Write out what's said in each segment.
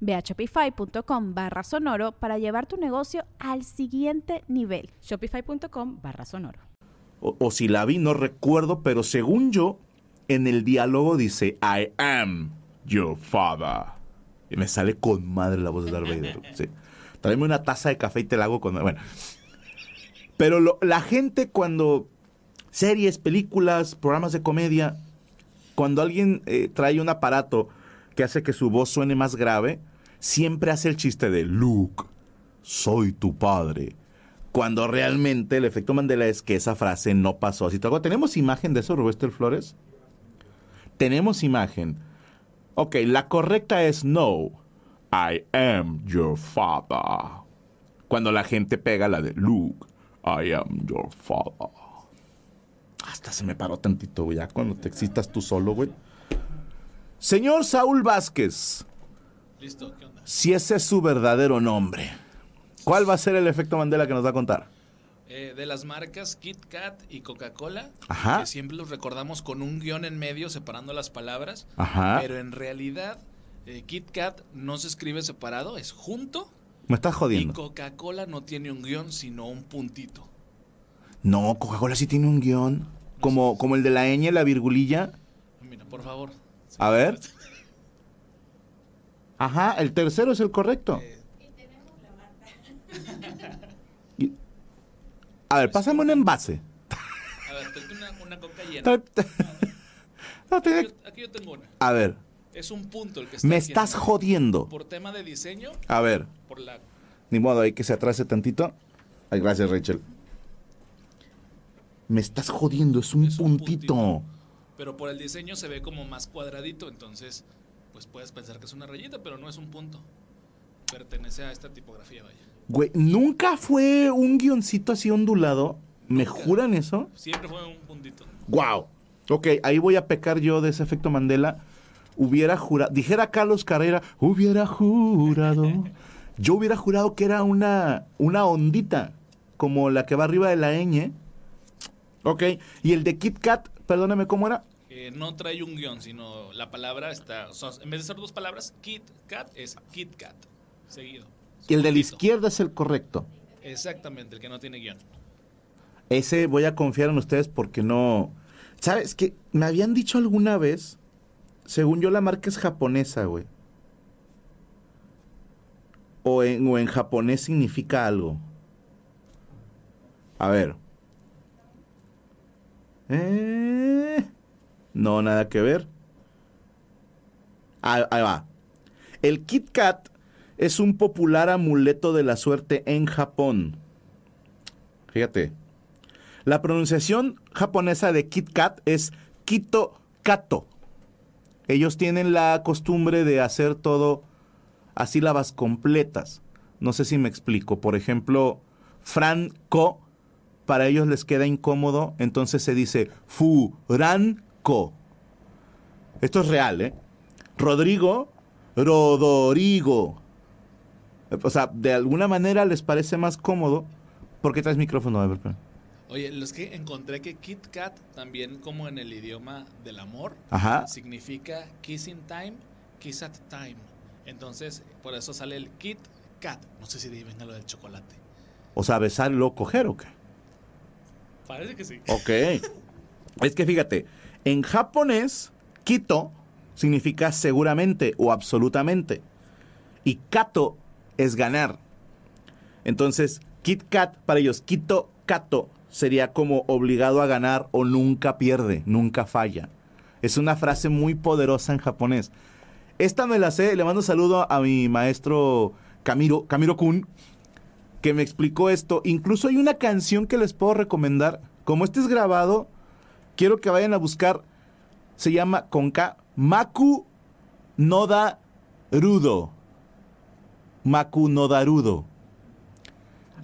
Ve a shopify.com barra sonoro para llevar tu negocio al siguiente nivel. Shopify.com barra sonoro. O, o si la vi, no recuerdo, pero según yo, en el diálogo dice, I am your father. Y me sale con madre la voz de Darth Vader. Sí. Tráeme una taza de café y te la hago con... Bueno. Pero lo- la gente cuando... Series, películas, programas de comedia, cuando alguien eh, trae un aparato que hace que su voz suene más grave, siempre hace el chiste de Luke, soy tu padre. Cuando realmente el efecto Mandela es que esa frase no pasó. ¿Tenemos imagen de eso, Roberto Flores? Tenemos imagen. Ok, la correcta es no. I am your father. Cuando la gente pega la de Luke, I am your father. Hasta se me paró tantito, güey. Ya cuando te excitas tú solo, güey. Señor Saúl Vázquez, Listo, ¿qué onda? si ese es su verdadero nombre, ¿cuál va a ser el efecto Mandela que nos va a contar? Eh, de las marcas Kit Kat y Coca-Cola, Ajá. que siempre los recordamos con un guion en medio separando las palabras, Ajá. pero en realidad eh, Kit Kat no se escribe separado, es junto, Me estás y jodiendo. Coca-Cola no tiene un guion, sino un puntito. No, Coca-Cola sí tiene un guion. Como, como el de la ñ, la virgulilla. Mira, por favor. A ver. Ajá, el tercero es el correcto. Y- A ver, pásame un envase. a ver, tengo una, una coca llena. No, Aquí, yo- aquí yo tengo una. A ver, Es un punto el que está me haciendo. estás jodiendo. Por tema de diseño, A ver, por la... ni modo, hay que se atrase tantito. Ay, gracias, Rachel. Me estás jodiendo, es un Es un puntito. Pero por el diseño se ve como más cuadradito, entonces pues puedes pensar que es una rayita, pero no es un punto. Pertenece a esta tipografía, vaya. Güey, ¿nunca fue un guioncito así ondulado? ¿Me Nunca. juran eso? Siempre fue un puntito. Wow. Ok, ahí voy a pecar yo de ese efecto Mandela. Hubiera jurado, dijera Carlos Carrera, hubiera jurado. Yo hubiera jurado que era una, una ondita, como la que va arriba de la ñ. Ok, y el de Kit Kat, perdóname, ¿cómo era? Eh, no trae un guion, sino la palabra está... en vez de ser dos palabras, Kit Kat es Kit Kat. Seguido. Y el de la izquierda es el correcto. Exactamente, el que no tiene guion. Ese voy a confiar en ustedes porque no... ¿Sabes qué? Me habían dicho alguna vez, según yo la marca es japonesa, güey. O en, o en japonés significa algo. A ver. Eh, no, nada que ver. Ahí, ahí va. El Kit Kat es un popular amuleto de la suerte en Japón. Fíjate. La pronunciación japonesa de Kit Kat es Kito Kato. Ellos tienen la costumbre de hacer todo a sílabas completas. No sé si me explico. Por ejemplo, Franco, para ellos les queda incómodo, entonces se dice Furanco. Esto es real, ¿eh? Rodrigo, Rodorigo. O sea, de alguna manera les parece más cómodo. ¿Por qué traes micrófono? Espera. Oye, los que encontré que Kit Kat, también como en el idioma del amor, Ajá. significa kissing time, kiss at time. Entonces, por eso sale el Kit Kat. No sé si venga lo del chocolate. O sea, besarlo, coger o qué. Parece que sí. Ok. es que fíjate, en japonés, Kito significa seguramente o absolutamente. Y Kato es ganar. Entonces, Kit Kat, para ellos, Kito Kato sería como obligado a ganar o nunca pierde, nunca falla. Es una frase muy poderosa en japonés. Esta me la sé, le mando un saludo a mi maestro Camiro, Camiro Kun, que me explicó esto. Incluso hay una canción que les puedo recomendar. Como este es grabado, quiero que vayan a buscar. Se llama con K, Maku. Maku.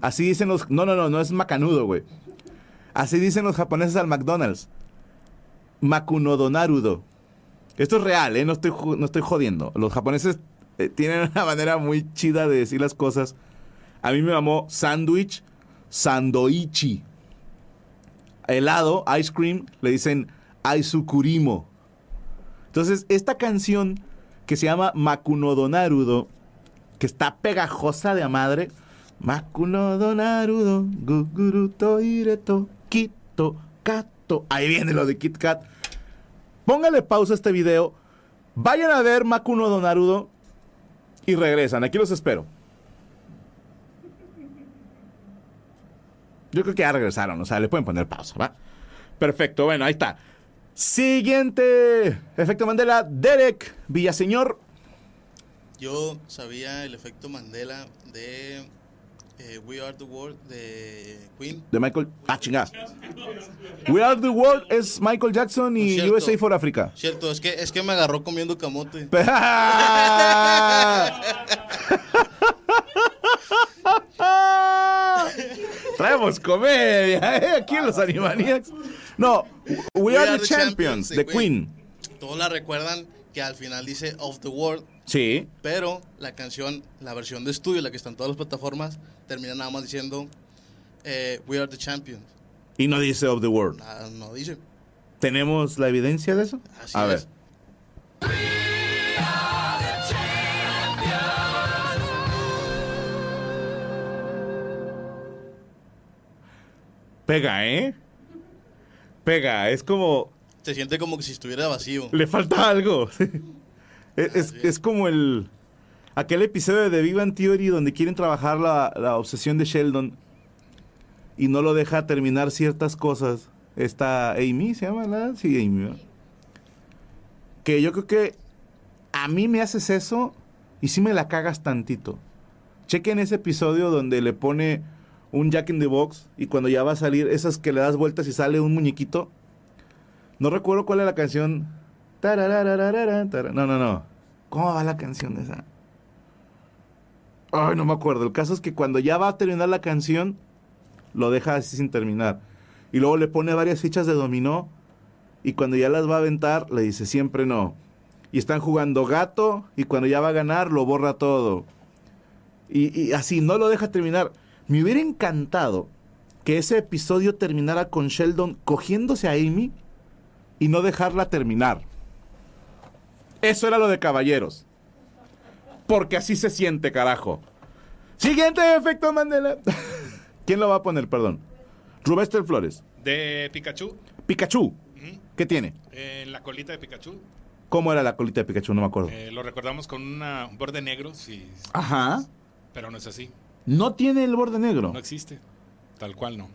Así dicen los. No, no, no, no es macanudo, güey. Así dicen los japoneses al McDonald's. Makunodonarudo. Esto es real, ¿eh? No estoy, no estoy jodiendo. Los japoneses eh, tienen una manera muy chida de decir las cosas. A mí me llamó sándwich, sandoichi. Helado, ice cream, le dicen aisukurimo. Entonces, esta canción que se llama Makunodonarudo, que está pegajosa de a madre. Makunodonarudo, guguru toireto, kito, kato. Ahí viene lo de Kit Kat. Póngale pausa a este video. Vayan a ver Makunodonarudo y regresan. Aquí los espero. Yo creo que ya regresaron, o sea, le pueden poner pausa, ¿va? Perfecto, bueno, ahí está. Siguiente efecto Mandela, Derek Villaseñor. Yo sabía el efecto Mandela de eh, We Are the World de Queen. De Michael. Ah, chingada. We Are the World es Michael Jackson y. USA for Africa. Cierto, es que, es que me agarró comiendo camote. Traemos comedia, ¿eh? Aquí en los Animaniacs. No, We, Are, the, Champions, de Queen. Todos la recuerdan que al final dice Of the World, Sí. pero la canción, la versión de estudio, la que está en todas las plataformas, termina nada más diciendo eh, We Are the Champions. Y no dice of the world. Nada, no dice. ¿Tenemos la evidencia de eso? Así A es. ver. Pega, ¿eh? Pega, es como... Se siente como que si estuviera vacío. Le falta algo. es, es- es como el... Aquel episodio de The Big Bang Theory donde quieren trabajar la, la obsesión de Sheldon y no lo deja terminar ciertas cosas. Esta Amy, ¿se llama? la? Sí, Amy. Que yo creo que a mí me haces eso y sí me la cagas tantito. Chequen ese episodio donde le pone un Jack in the Box y cuando ya va a salir, esas que le das vueltas y sale un muñequito. No recuerdo cuál es la canción. No, no, no. ¿Cómo va la canción esa? Ay, no me acuerdo. El caso es que cuando ya va a terminar la canción, lo deja así sin terminar. Y luego le pone varias fichas de dominó. Y cuando ya las va a aventar, le dice siempre no. Y están jugando gato. Y cuando ya va a ganar, lo borra todo. Y así, no lo deja terminar. Me hubiera encantado que ese episodio terminara con Sheldon cogiéndose a Amy y no dejarla terminar. Eso era lo de caballeros. Porque así se siente, carajo. Siguiente efecto Mandela. ¿Quién lo va a poner, perdón? Rubester Flores. De Pikachu, Pikachu. ¿Qué tiene? eh, la colita de Pikachu. ¿Cómo era la colita de Pikachu? No me acuerdo. eh, lo recordamos con una- un borde negro, sí, Ajá. pero no es así. No tiene el borde negro. No existe. Tal cual no.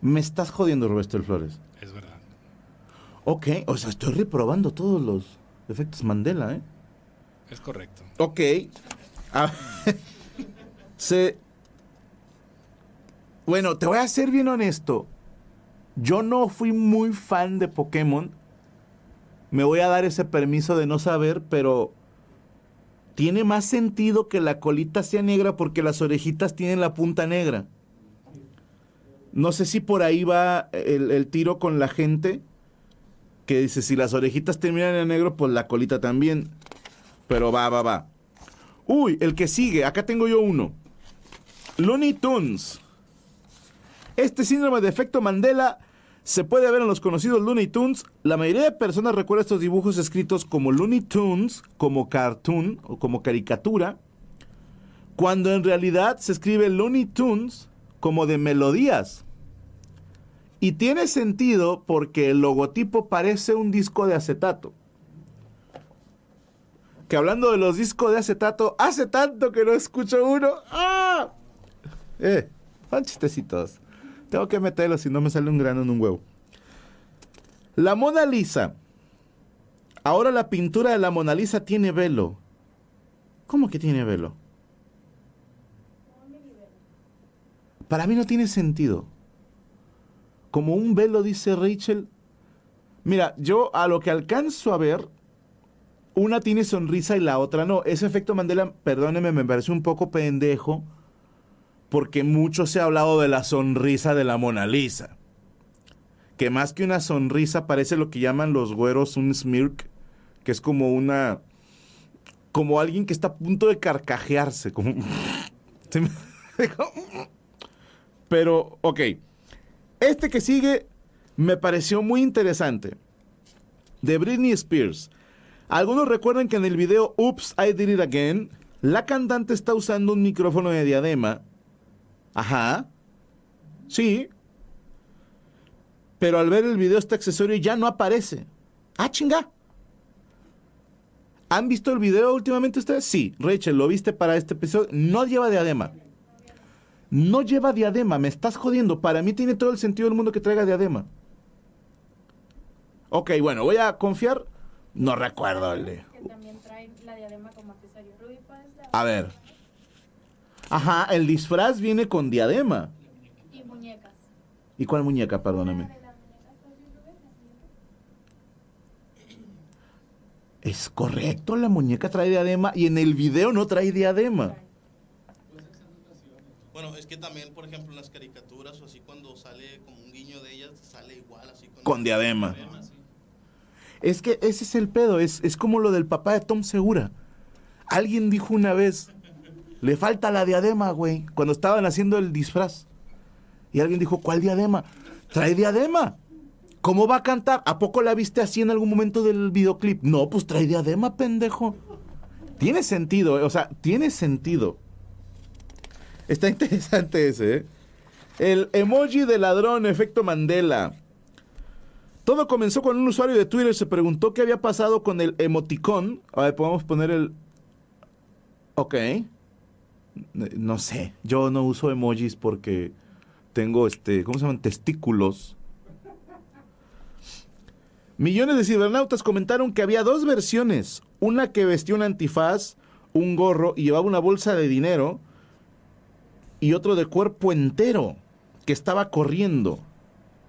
Me estás jodiendo, Rubester Flores. Es verdad. Ok, o sea, estoy reprobando todos los efectos Mandela, ¿eh? Es correcto. Ok. Ah, se... Bueno, te voy a ser bien honesto. Yo no fui muy fan de Pokémon. Me voy a dar ese permiso de no saber, pero tiene más sentido que la colita sea negra porque las orejitas tienen la punta negra. No sé si por ahí va el, tiro con la gente que dice si las orejitas terminan en negro, pues la colita también. Pero va, va, va. Uy, el que sigue. Acá tengo yo uno. Looney Tunes. Este síndrome de efecto Mandela se puede ver en los conocidos Looney Tunes. La mayoría de personas recuerda estos dibujos escritos como Looney Tunes, como cartoon o como caricatura, cuando en realidad se escribe Looney Tunes como de melodías. Y tiene sentido porque el logotipo parece un disco de acetato que hablando de los discos de acetato, hace tanto que no escucho uno. ¡Ah! Eh, son chistecitos. Tengo que meterlo, si no me sale un grano en un huevo. La Mona Lisa. Ahora la pintura de la Mona Lisa tiene velo. ¿Cómo que tiene velo? Para mí no tiene sentido. Como un velo, dice Rachel. Mira, yo a lo que alcanzo a ver, una tiene sonrisa y la otra no. Ese efecto Mandela, perdóneme, me parece un poco pendejo, porque mucho se ha hablado de la sonrisa de la Mona Lisa. Que más que una sonrisa parece lo que llaman los güeros un smirk, que es como una... como alguien que está a punto de carcajearse, como... Pero, ok. Este que sigue me pareció muy interesante. De Britney Spears. Algunos recuerdan que en el video Oops, I Did It Again, la cantante está usando un micrófono de diadema. Ajá. Sí. Pero al ver el video este accesorio ya no aparece. Ah, chinga. ¿Han visto el video últimamente ustedes? Sí. Rachel, ¿lo viste para este episodio? No lleva diadema. No lleva diadema, me estás jodiendo. Para mí tiene todo el sentido del mundo que traiga diadema. Ok, bueno, voy a confiar. No recuerdo el de- Que también Ajá, el disfraz viene con diadema. Y muñecas. ¿Y cuál muñeca? Perdóname. Es correcto, la muñeca trae diadema y en el video no trae diadema. Bueno, es que también, por ejemplo, en las caricaturas o así, cuando sale como un guiño de ellas, sale igual, así con, Con diadema. sí. Es que ese es el pedo, es, es como lo del papá de Tom Segura. Alguien dijo una vez, le falta la diadema, güey, cuando estaban haciendo el disfraz. Y alguien dijo, ¿cuál diadema? Trae diadema. ¿Cómo va a cantar? ¿A poco la viste así en algún momento del videoclip? No, pues trae diadema, pendejo. Tiene sentido, eh, o sea, tiene sentido. Está interesante ese, ¿eh? El emoji de ladrón, efecto Mandela. Todo comenzó con un usuario de Twitter se preguntó qué había pasado con el emoticón. A ver, podemos poner el... Ok. No sé, yo no uso emojis porque tengo este, ¿cómo se llaman? Testículos. Millones de cibernautas comentaron que había dos versiones. Una que vestía un antifaz, un gorro y llevaba una bolsa de dinero. Y otro de cuerpo entero, que estaba corriendo.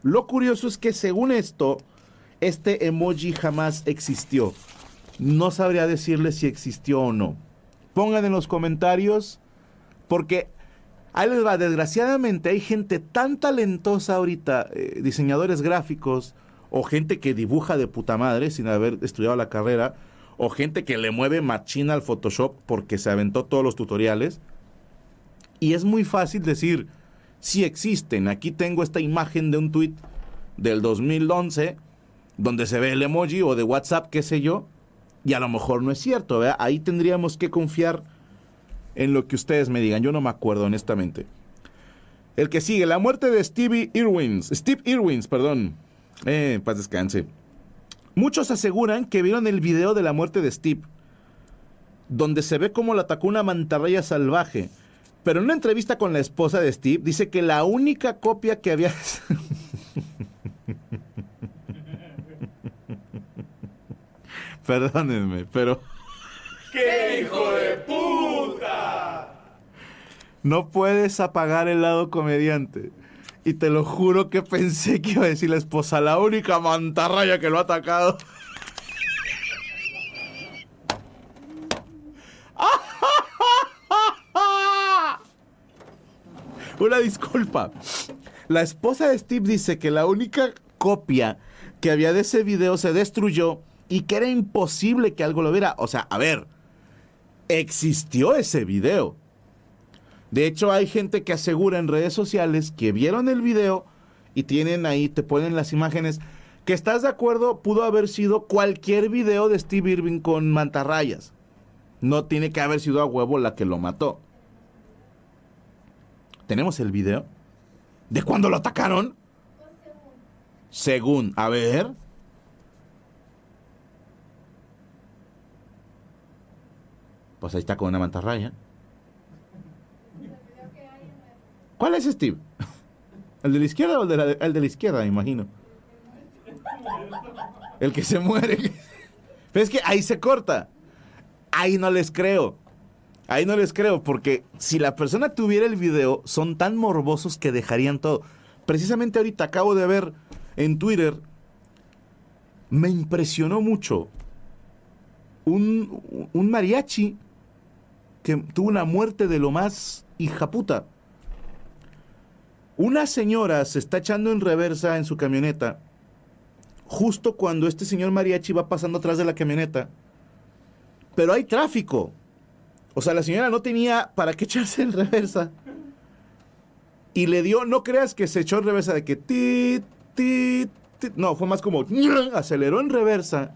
Lo curioso es que según esto, este emoji jamás existió. No sabría decirle si existió o no. Pongan en los comentarios, porque desgraciadamente hay gente tan talentosa ahorita, eh, diseñadores gráficos, o gente que dibuja de puta madre sin haber estudiado la carrera, o gente que le mueve machina al Photoshop porque se aventó todos los tutoriales. Y es muy fácil decir, sí existen. Aquí tengo esta imagen de un tweet del 2011 donde se ve el emoji o de WhatsApp, qué sé yo, y a lo mejor no es cierto, ¿verdad? Ahí tendríamos que confiar en lo que ustedes me digan. Yo no me acuerdo, honestamente. El que sigue, la muerte de Stevie Irwins. Steve Irwins, perdón. Eh, paz descanse. Muchos aseguran que vieron el video de la muerte de Steve, donde se ve cómo lo atacó una mantarraya salvaje. Pero en una entrevista con la esposa de Steve, dice que la única copia que había... Perdónenme, pero... ¡Qué hijo de puta! No puedes apagar el lado comediante. Y te lo juro que pensé que iba a decir la esposa, la única mantarraya que lo ha atacado. Una disculpa. La esposa de Steve dice que la única copia que había de ese video se destruyó y que era imposible que algo lo viera. O sea, a ver, existió ese video. De hecho, hay gente que asegura en redes sociales que vieron el video y tienen ahí, te ponen las imágenes, que estás de acuerdo, pudo haber sido cualquier video de Steve Irving con mantarrayas. No tiene que haber sido a huevo la que lo mató. ¿Tenemos el video? ¿De cuándo lo atacaron? Según, a ver. Pues ahí está con una mantarraya. ¿Cuál es Steve? ¿El de la izquierda o el de la, el de la izquierda, me imagino? El que se muere. Pero es que ahí se corta. Ahí no les creo. Ahí no les creo, porque si la persona tuviera el video, son tan morbosos que dejarían todo. Precisamente ahorita acabo de ver en Twitter, me impresionó mucho un, un mariachi que tuvo una muerte de lo más hija puta. Una señora se está echando en reversa en su camioneta justo cuando este señor mariachi va pasando atrás de la camioneta. Pero hay tráfico. O sea, la señora no tenía para qué echarse en reversa. Y le dio, no creas que se echó en reversa de que ti. No, fue más como aceleró en reversa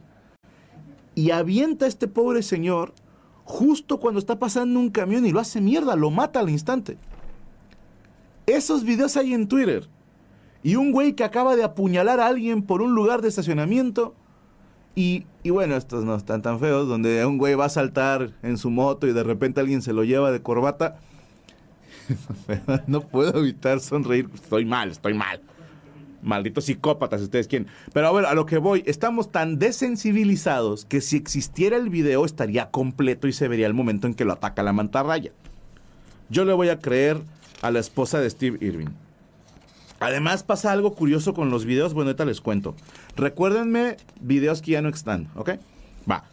y avienta a este pobre señor justo cuando está pasando un camión y lo hace mierda, lo mata al instante. Esos videos hay en Twitter. Y un güey que acaba de apuñalar a alguien por un lugar de estacionamiento. Y, y bueno, estos no están tan feos, donde un güey va a saltar en su moto y de repente alguien se lo lleva de corbata. no puedo evitar sonreír. Estoy mal, estoy mal. Malditos psicópatas, ustedes quieren. Pero a ver, a lo que voy, estamos tan desensibilizados que si existiera el video estaría completo y se vería el momento en que lo ataca la mantarraya. Yo le voy a creer a la esposa de Steve Irving. Además pasa algo curioso con los videos, bueno, ahorita les cuento. Recuérdenme videos que ya no están, ¿ok? Va.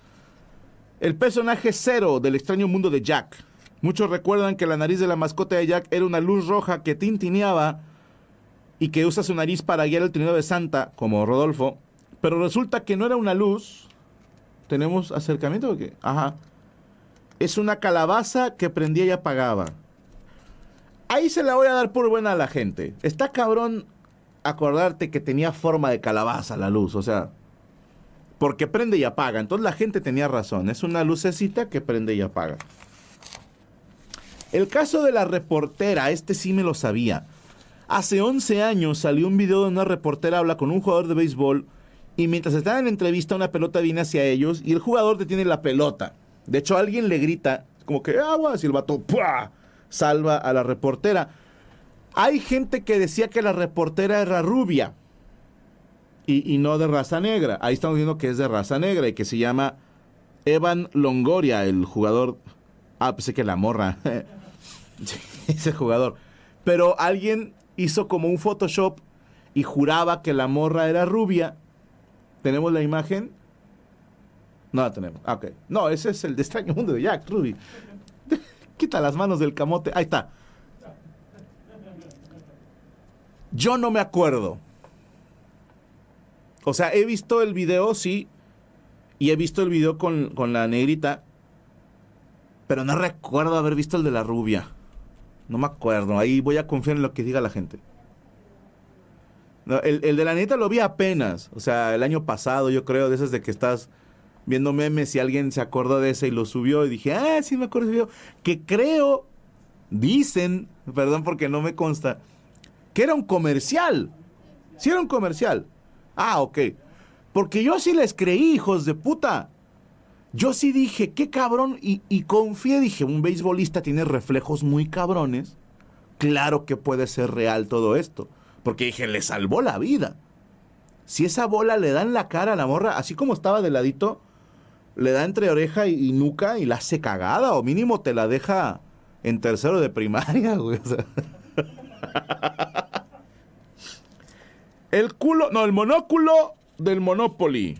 El personaje cero del extraño mundo de Jack. Muchos recuerdan que la nariz de la mascota de Jack era una luz roja que tintineaba y que usa su nariz para guiar el trineo de Santa, como Rodolfo. Pero resulta que no era una luz. ¿Tenemos acercamiento o qué? Ajá. Es una calabaza que prendía y apagaba. Ahí se la voy a dar por buena a la gente. Está cabrón acordarte que tenía forma de calabaza la luz, o sea, porque prende y apaga. Entonces la gente tenía razón. Es una lucecita que prende y apaga. El caso de la reportera, este sí me lo sabía. Hace 11 años salió un video donde una reportera habla con un jugador de béisbol y mientras están en entrevista una pelota viene hacia ellos y el jugador detiene la pelota. De hecho alguien le grita como que agua y el vato ¡pua! salva a la reportera. Hay gente que decía que la reportera era rubia y, y no de raza negra. Ahí estamos viendo que es de raza negra y que se llama Evan Longoria, el jugador. Ah, pensé que la morra. Ese jugador. Pero alguien hizo como un Photoshop y juraba que la morra era rubia. ¿Tenemos la imagen? No la tenemos. Ah, ok. No, ese es el de extraño mundo de Jack Ruby. Quita las manos del camote. Ahí está. Yo no me acuerdo. O sea, he visto el video, sí. Y he visto el video con, con la negrita. Pero no recuerdo haber visto el de la rubia. No me acuerdo. Ahí voy a confiar en lo que diga la gente. El, el, de la neta lo vi apenas. O sea, el año pasado, yo creo, de esas de que estás viendo memes y alguien se acordó de ese y lo subió. Y dije, ah, sí me acuerdo de ese video. Que creo, dicen, perdón porque no me consta, que era un comercial. Sí era un comercial. Ah, ok. Porque yo sí les creí, hijos de puta. Yo sí dije, qué cabrón, y, confié, dije, un beisbolista tiene reflejos muy cabrones. Claro que puede ser real todo esto. Porque dije, le salvó la vida. Si esa bola le da en la cara a la morra, así como estaba de ladito, le da entre oreja y, nuca y la hace cagada, o mínimo te la deja en tercero de primaria, güey. El culo, no, el monóculo del Monopoly.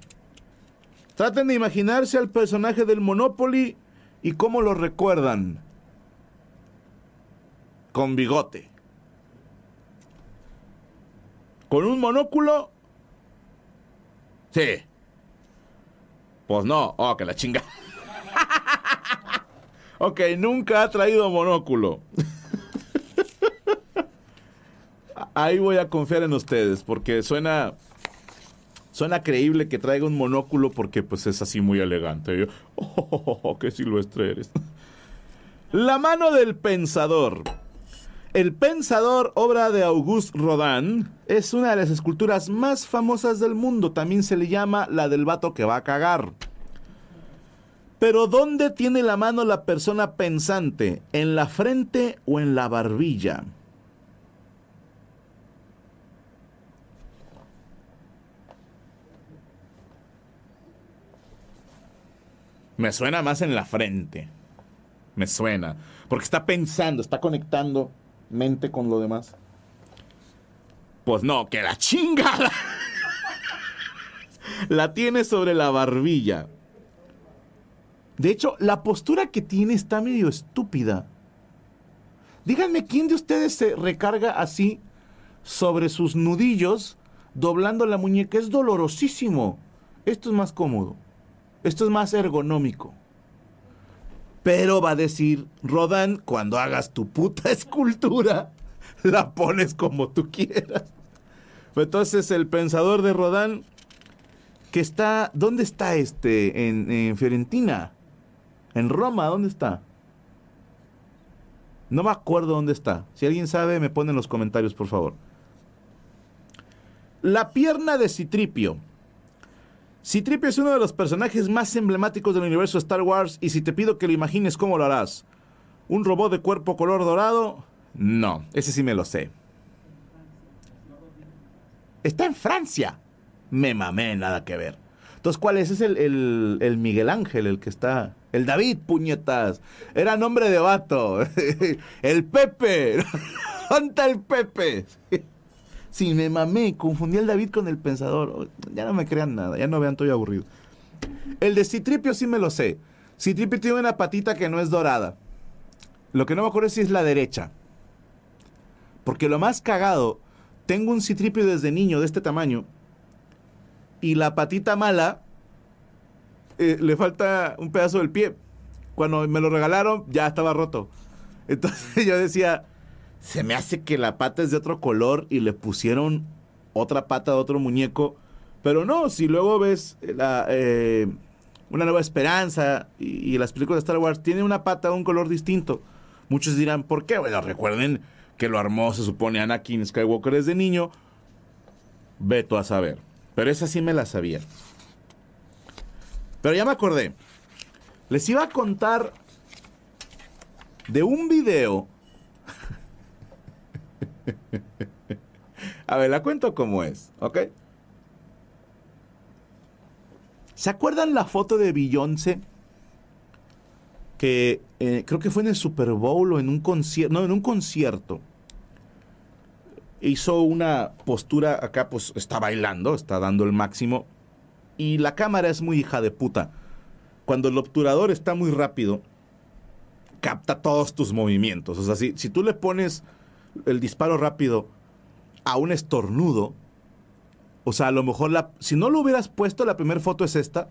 Traten de imaginarse al personaje del Monopoly y cómo lo recuerdan. Con bigote. ¿Con un monóculo? Sí. Pues no. Oh, que la chinga. ok, nunca ha traído monóculo. Ahí voy a confiar en ustedes porque suena suena creíble que traiga un monóculo porque pues es así muy elegante. Yo, oh, oh, qué silvestre eres. La mano del pensador. El pensador, obra de Auguste Rodin, es una de las esculturas más famosas del mundo. También se le llama la del vato que va a cagar. Pero ¿dónde tiene la mano la persona pensante? ¿En la frente o en la barbilla? Me suena más en la frente. Me suena. Porque está pensando, está conectando mente con lo demás. Pues no, que la chingada. la tiene sobre la barbilla. De hecho, la postura que tiene está medio estúpida. Díganme quién de ustedes se recarga así sobre sus nudillos, doblando la muñeca. Es dolorosísimo. Esto es más cómodo. Esto es más ergonómico. Pero va a decir, Rodan, cuando hagas tu puta escultura, la pones como tú quieras. Entonces el pensador de Rodán, que está, ¿dónde está este? En, en Fiorentina, en Roma, ¿dónde está? No me acuerdo dónde está. Si alguien sabe, me pone en los comentarios, por favor. La pierna de Citripio. Citripio es uno de los personajes más emblemáticos del universo Star Wars y si te pido que lo imagines, ¿cómo lo harás? ¿Un robot de cuerpo color dorado? No, ese sí me lo sé. Está en Francia. Me mamé, nada que ver. Entonces, ¿cuál es? Es el, el, el Miguel Ángel, el que está. El David, puñetas. Era nombre de vato. el Pepe. ¿Dónde el Pepe? Sí, me mamé. Confundí al David con el pensador. Ya no me crean nada. Ya no vean, estoy aburrido. El de Citripio sí me lo sé. Citripio tiene una patita que no es dorada. Lo que no me acuerdo es si es la derecha. Porque lo más cagado, tengo un citripio desde niño de este tamaño. Y la patita mala eh, le falta un pedazo del pie. Cuando me lo regalaron, ya estaba roto. Entonces yo decía, se me hace que la pata es de otro color y le pusieron otra pata de otro muñeco. Pero no, si luego ves la, eh, Una Nueva Esperanza y, las películas de Star Wars, tiene una pata de un color distinto. Muchos dirán, ¿por qué? Bueno, recuerden que lo armó, se supone, Anakin Skywalker desde niño. Veto a saber. Pero esa sí me la sabía. Pero ya me acordé. Les iba a contar de un video. A ver, la cuento como es, ¿ok? ¿Se acuerdan la foto de Beyoncé? Que eh, creo que fue en el Super Bowl o en un concierto. No, en un concierto. Hizo una postura acá, pues está bailando, está dando el máximo. Y la cámara es muy hija de puta. Cuando el obturador está muy rápido, capta todos tus movimientos. O sea, si, si tú le pones el disparo rápido a un estornudo, o sea, a lo mejor la, si no lo hubieras puesto, la primera foto es esta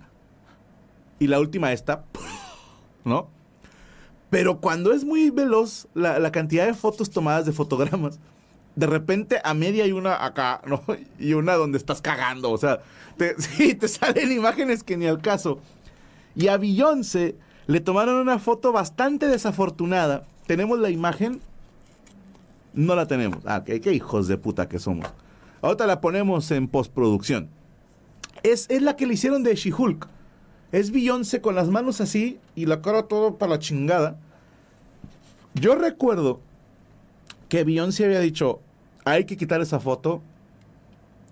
y la última esta, ¿no? Pero cuando es muy veloz la, cantidad de fotos tomadas de fotogramas, de repente a media hay una acá, ¿no? Y una donde estás cagando, o sea, te, te salen imágenes que ni al caso. Y a Beyoncé le tomaron una foto bastante desafortunada. Tenemos la imagen, no la tenemos. Ah, qué, qué hijos de puta que somos. Ahorita la ponemos en postproducción. Es, es la que le hicieron de She-Hulk. Es Beyoncé con las manos así y la cara todo para la chingada. Yo recuerdo que Beyoncé había dicho, hay que quitar esa foto.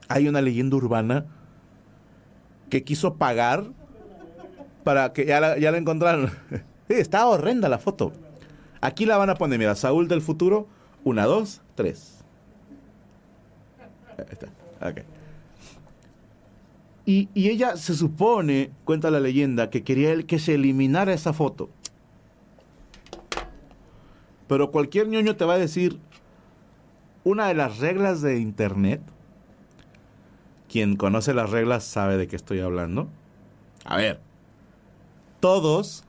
Hay una leyenda urbana que quiso pagar para que ya la, ya la encontraron. sí, está horrenda la foto. Aquí la van a poner, mira, Saúl del futuro, una, dos, tres. Ahí está. Okay. Y, y, ella se supone, cuenta la leyenda, que quería él que se eliminara esa foto. Pero cualquier ñoño te va a decir, una de las reglas de Internet, quien conoce las reglas sabe de qué estoy hablando. A ver, todos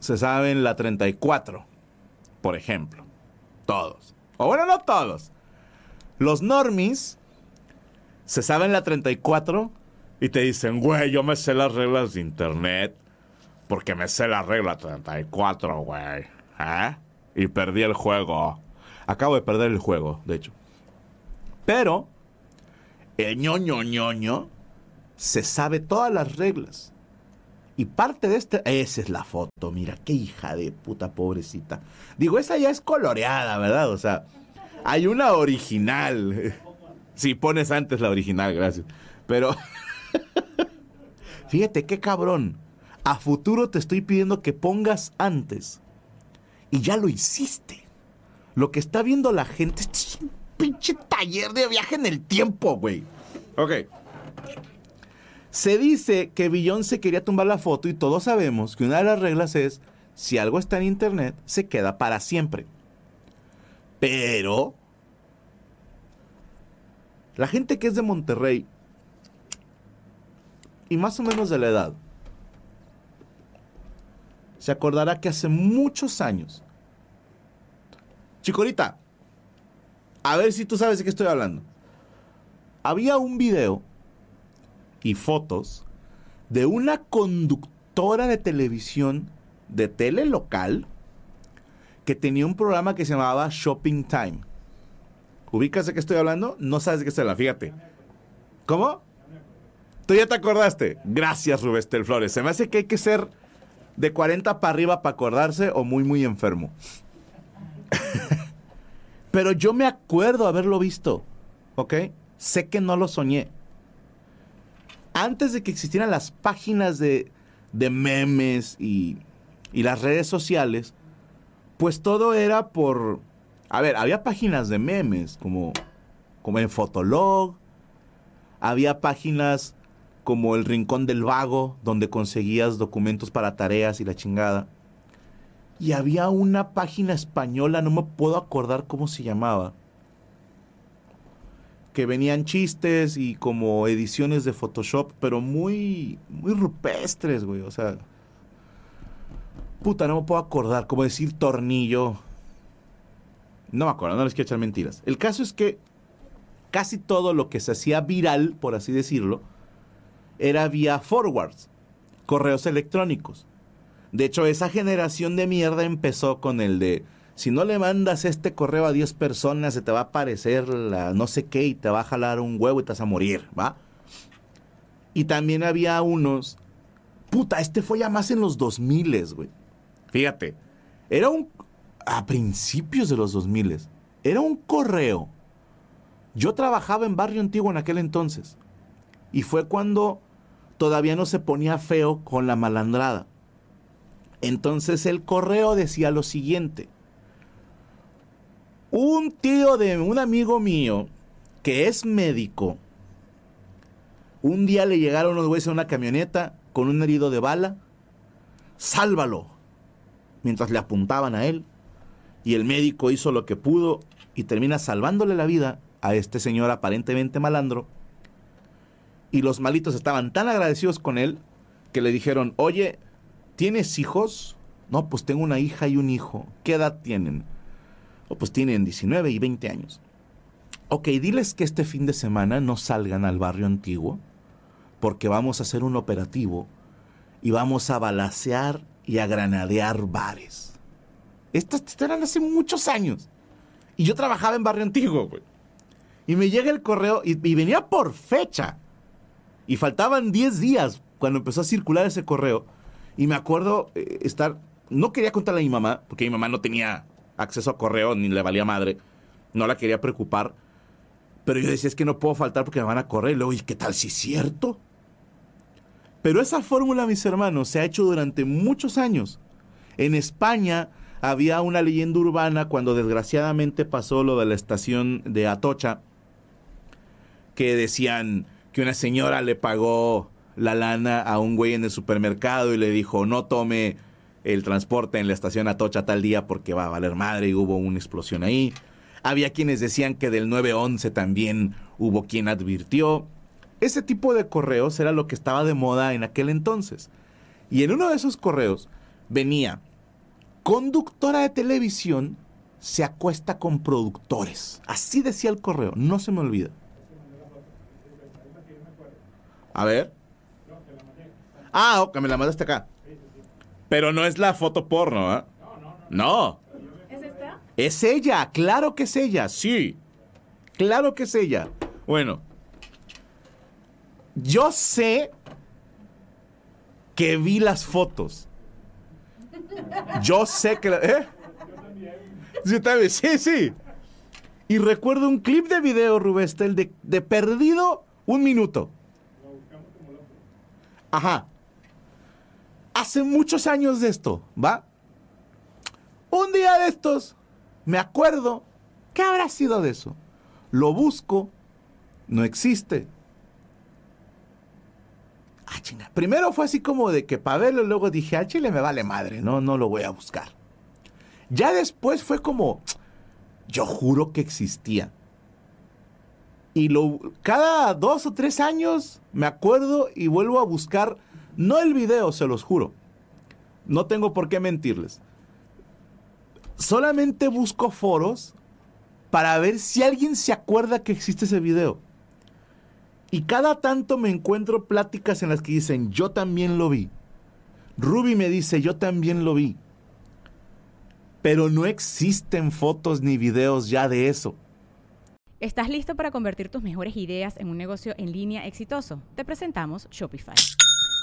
se saben la 34, por ejemplo. Todos. O bueno, no todos. Los normies se saben la 34 y te dicen, güey, yo me sé las reglas de internet porque me sé la regla 34, güey. ¿Eh? Y perdí el juego. Acabo de perder el juego, de hecho. Pero el ñoño ñoño se sabe todas las reglas. Y parte de este, esa es la foto, mira, qué hija de puta pobrecita. Digo, esa ya es coloreada, ¿verdad? O sea, hay una original. Si pones antes la original, gracias. Pero, fíjate qué cabrón. A futuro te estoy pidiendo que pongas antes. Y ya lo hiciste. Lo que está viendo la gente es un pinche taller de viaje en el tiempo, güey. Ok. Se dice que se quería tumbar la foto y todos sabemos que una de las reglas es, si algo está en internet, se queda para siempre. Pero... La gente que es de Monterrey y más o menos de la edad, se acordará que hace muchos años, Chicorita, a ver si tú sabes de qué estoy hablando. Había un video y fotos de una conductora de televisión de tele local que tenía un programa que se llamaba Shopping Time. ¿Ubicas de qué estoy hablando? No sabes de qué estoy hablando, fíjate. ¿Cómo? Tú ya te acordaste. Gracias, Rubestel Flores. Se me hace que hay que ser de 40 para arriba para acordarse o muy, muy enfermo. Pero yo me acuerdo haberlo visto. ¿Ok? Sé que no lo soñé. Antes de que existieran las páginas de, de memes y, y las redes sociales, pues todo era por... A ver, había páginas de memes como, como en Fotolog, había páginas como el Rincón del Vago, donde conseguías documentos para tareas y la chingada. Y había una página española, no me puedo acordar cómo se llamaba, que venían chistes y como ediciones de Photoshop, pero muy, muy rupestres, güey. O sea, puta, no me puedo acordar, como decir tornillo. No me acuerdo, no les quiero echar mentiras. El caso es que casi todo lo que se hacía viral, por así decirlo, era vía forwards, correos electrónicos. De hecho, esa generación de mierda empezó con el de, si no le mandas este correo a 10 personas, se te va a aparecer la no sé qué y te va a jalar un huevo y te vas a morir, ¿va? Y también había unos... Puta, este fue ya más en los 2000, güey. Fíjate, era un... A principios de los 2000, era un correo. Yo trabajaba en Barrio Antiguo en aquel entonces. Y fue cuando todavía no se ponía feo con la malandrada. Entonces el correo decía lo siguiente. Un tío de un amigo mío que es médico, un día le llegaron unos güeyes en una camioneta con un herido de bala. Sálvalo. Mientras le apuntaban a él. Y el médico hizo lo que pudo y termina salvándole la vida a este señor aparentemente malandro y los malitos estaban tan agradecidos con él que le dijeron, oye, ¿tienes hijos? No, pues tengo una hija y un hijo. ¿Qué edad tienen? Pues tienen 19 y 20 años. Ok, diles que este fin de semana no salgan al barrio antiguo porque vamos a hacer un operativo y vamos a balacear y a granadear bares. Estas eran hace muchos años. Y yo trabajaba en barrio antiguo, güey. Y me llega el correo y venía por fecha. Y faltaban 10 días cuando empezó a circular ese correo. Y me acuerdo eh, estar. No quería contarle a mi mamá, porque mi mamá no tenía acceso a correo ni le valía madre. No la quería preocupar. Pero yo decía, es que no puedo faltar porque me van a correr. Y luego, ¿y qué tal si es cierto? Pero esa fórmula, mis hermanos, se ha hecho durante muchos años. En España había una leyenda urbana cuando desgraciadamente pasó lo de la estación de Atocha, que decían, que una señora le pagó la lana a un güey en el supermercado y le dijo, no tome el transporte en la estación Atocha tal día porque va a valer madre y hubo una explosión ahí. Había quienes decían que del 911 también hubo quien advirtió. Ese tipo de correos era lo que estaba de moda en aquel entonces. Y en uno de esos correos venía, conductora de televisión se acuesta con productores. Así decía el correo, no se me olvida. A ver. Ah, ok, me la mandaste acá. Pero no es la foto porno, ¿eh? No. ¿Es esta? Es ella, claro que es ella, sí. Claro que es ella. Bueno. Yo sé que vi las fotos. Yo sé que... ¿Eh? Sí, sí, sí. Y recuerdo un clip de video, Rubestel, de, de perdido un minuto. Ajá. Hace muchos años de esto, ¿va? Un día de estos, me acuerdo, ¿qué habrá sido de eso? Lo busco, no existe. Ah, chinga. Primero fue así como de que para verlo, luego dije, ah, chile me vale madre, no, no lo voy a buscar. Ya después fue como, yo juro que existía. Y lo, cada dos o tres años me acuerdo y vuelvo a buscar, no el video, se los juro. No tengo por qué mentirles. Solamente busco foros para ver si alguien se acuerda que existe ese video. Y cada tanto me encuentro pláticas en las que dicen, yo también lo vi. Ruby me dice, yo también lo vi. Pero no existen fotos ni videos ya de eso. ¿Estás listo para convertir tus mejores ideas en un negocio en línea exitoso? Te presentamos Shopify.